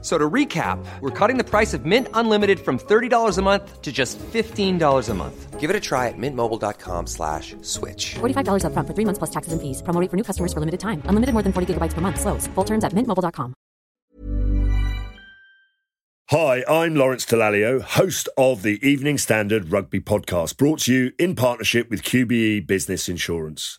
So to recap, we're cutting the price of Mint Unlimited from $30 a month to just $15 a month. Give it a try at mintmobile.com slash switch. $45 upfront for three months plus taxes and fees. Promo rate for new customers for limited time. Unlimited more than 40 gigabytes per month. Slows. Full terms at mintmobile.com. Hi, I'm Lawrence Dallaglio, host of the Evening Standard Rugby Podcast, brought to you in partnership with QBE Business Insurance.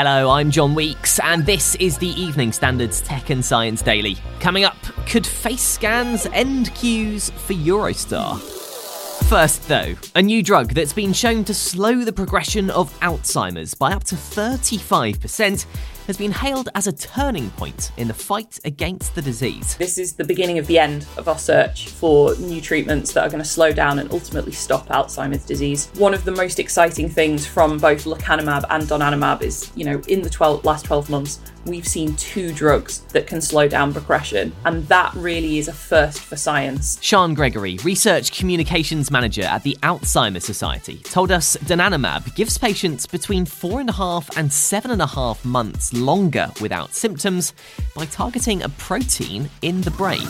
Hello, I'm John Weeks, and this is the Evening Standards Tech and Science Daily. Coming up, could face scans end queues for Eurostar? First, though, a new drug that's been shown to slow the progression of Alzheimer's by up to 35% has been hailed as a turning point in the fight against the disease. This is the beginning of the end of our search for new treatments that are going to slow down and ultimately stop Alzheimer's disease. One of the most exciting things from both lecanemab and donanemab is, you know, in the 12, last 12 months, we've seen two drugs that can slow down progression, and that really is a first for science. Sian Gregory, Research Communications Manager at the Alzheimer's Society, told us donanemab gives patients between four and a half and seven and a half months longer without symptoms by targeting a protein in the brain.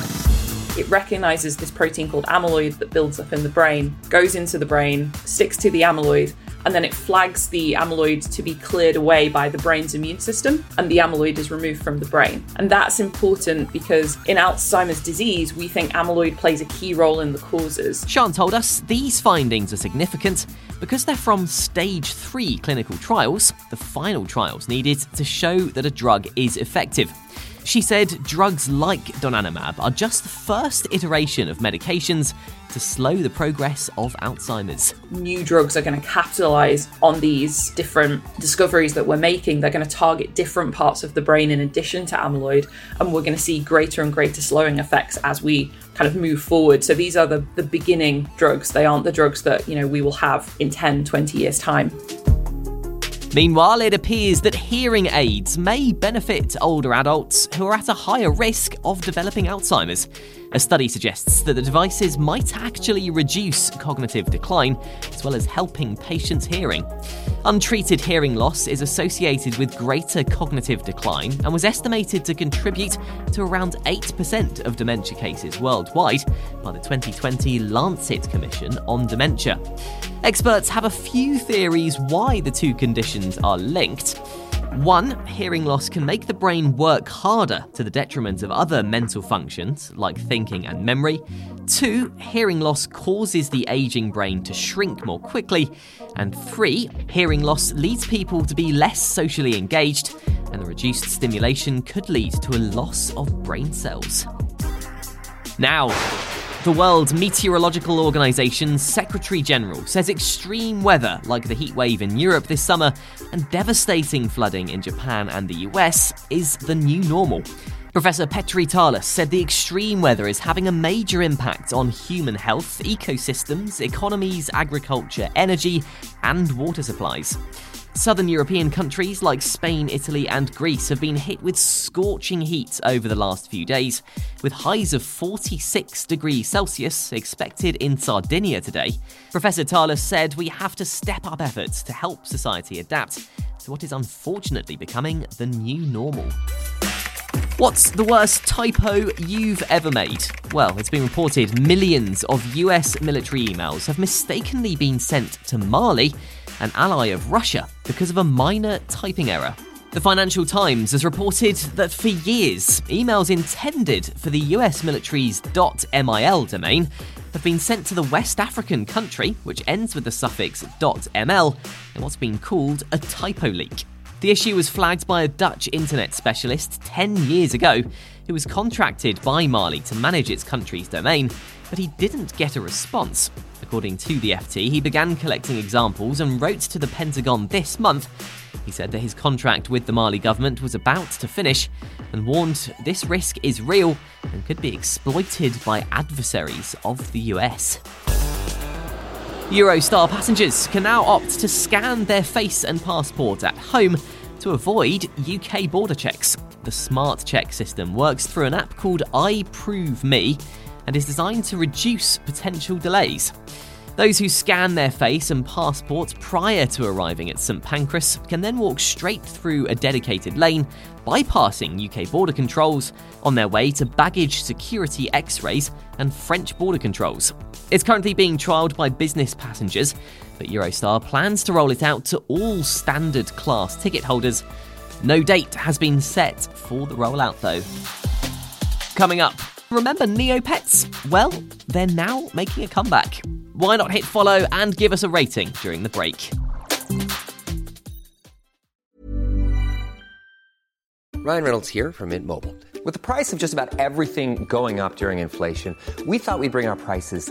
It recognizes this protein called amyloid that builds up in the brain, goes into the brain, sticks to the amyloid, and then it flags the amyloid to be cleared away by the brain's immune system, and the amyloid is removed from the brain. And that's important because in Alzheimer's disease, we think amyloid plays a key role in the causes. Sian told us these findings are significant because they're from stage 3 clinical trials, the final trials needed to show that a drug is effective. She said drugs like donanemab are just the first iteration of medications to slow the progress of Alzheimer's. New drugs are going to capitalize on these different discoveries that we're making. They're going to target different parts of the brain in addition to amyloid, and we're going to see greater and greater slowing effects as we kind of move forward. So these are the, the beginning drugs. They aren't the drugs that, you know, we will have in 10, 20 years' time. Meanwhile, it appears that hearing aids may benefit older adults who are at a higher risk of developing Alzheimer's. A study suggests that the devices might actually reduce cognitive decline, as well as helping patients' hearing. Untreated hearing loss is associated with greater cognitive decline and was estimated to contribute to around 8% of dementia cases worldwide by the 2020 Lancet Commission on Dementia. Experts have a few theories why the two conditions are linked. One, hearing loss can make the brain work harder to the detriment of other mental functions like thinking and memory. Two, hearing loss causes the aging brain to shrink more quickly. And three, hearing loss leads people to be less socially engaged, and the reduced stimulation could lead to a loss of brain cells. Now, the World Meteorological Organization's Secretary General says extreme weather like the heat wave in Europe this summer and devastating flooding in Japan and the US is the new normal. Professor Petri Taalas said the extreme weather is having a major impact on human health, ecosystems, economies, agriculture, energy, and water supplies. Southern European countries like Spain, Italy, and Greece have been hit with scorching heat over the last few days, with highs of 46 degrees Celsius expected in Sardinia today. Professor Taalas said we have to step up efforts to help society adapt to what is unfortunately becoming the new normal. What's the worst typo you've ever made? Well, it's been reported millions of US military emails have mistakenly been sent to Mali, an ally of Russia, because of a minor typing error. The Financial Times has reported that for years, emails intended for the US military's .mil domain have been sent to the West African country, which ends with the suffix .ml, in what's been called a typo leak. The issue was flagged by a Dutch internet specialist 10 years ago, who was contracted by Mali to manage its country's domain, but he didn't get a response. According to the FT, he began collecting examples and wrote to the Pentagon this month. He said that his contract with the Mali government was about to finish and warned this risk is real and could be exploited by adversaries of the US. Eurostar passengers can now opt to scan their face and passport at home to avoid UK border checks. The Smart Check system works through an app called iProveMe and is designed to reduce potential delays. Those who scan their face and passport prior to arriving at St Pancras can then walk straight through a dedicated lane, bypassing UK border controls on their way to baggage security x rays and French border controls. It's currently being trialled by business passengers, but Eurostar plans to roll it out to all standard class ticket holders. No date has been set for the rollout though. Coming up, remember Neopets? Well, they're now making a comeback. Why not hit follow and give us a rating during the break? Ryan Reynolds here from Mint Mobile. With the price of just about everything going up during inflation, we thought we'd bring our prices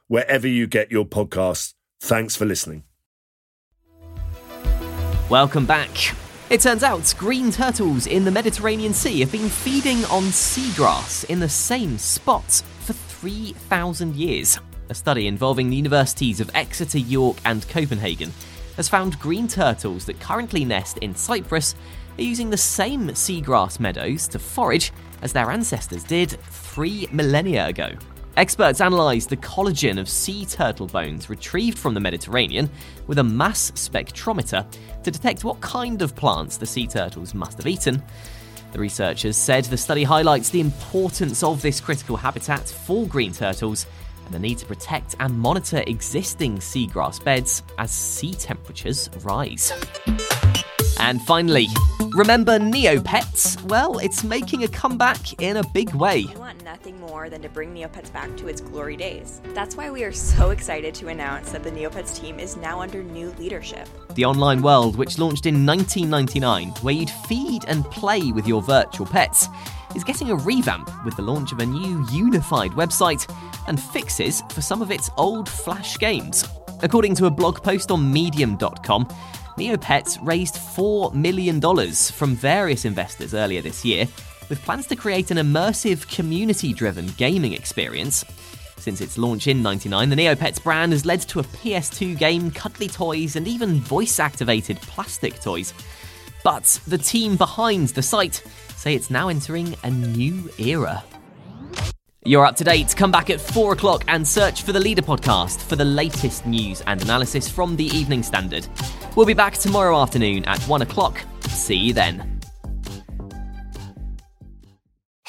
wherever you get your podcasts. Thanks for listening. Welcome back. It turns out green turtles in the Mediterranean Sea have been feeding on seagrass in the same spot for 3,000 years. A study involving the universities of Exeter, York, and Copenhagen has found green turtles that currently nest in Cyprus are using the same seagrass meadows to forage as their ancestors did three millennia ago. Experts analysed the collagen of sea turtle bones retrieved from the Mediterranean with a mass spectrometer to detect what kind of plants the sea turtles must have eaten. The researchers said the study highlights the importance of this critical habitat for green turtles and the need to protect and monitor existing seagrass beds as sea temperatures rise. And finally, remember Neopets? Well, it's making a comeback in a big way. Nothing more than to bring Neopets back to its glory days. That's why we are so excited to announce that the Neopets team is now under new leadership. The online world, which launched in 1999, where you'd feed and play with your virtual pets, is getting a revamp with the launch of a new unified website and fixes for some of its old Flash games. According to a blog post on Medium.com, Neopets raised $4 million from various investors earlier this year, with plans to create an immersive, community driven gaming experience. Since its launch in 99, the Neopets brand has led to a PS2 game, cuddly toys, and even voice activated plastic toys. But the team behind the site say it's now entering a new era. You're up to date. Come back at 4 o'clock and search for the Leader podcast for the latest news and analysis from the Evening Standard. We'll be back tomorrow afternoon at 1 o'clock. See you then.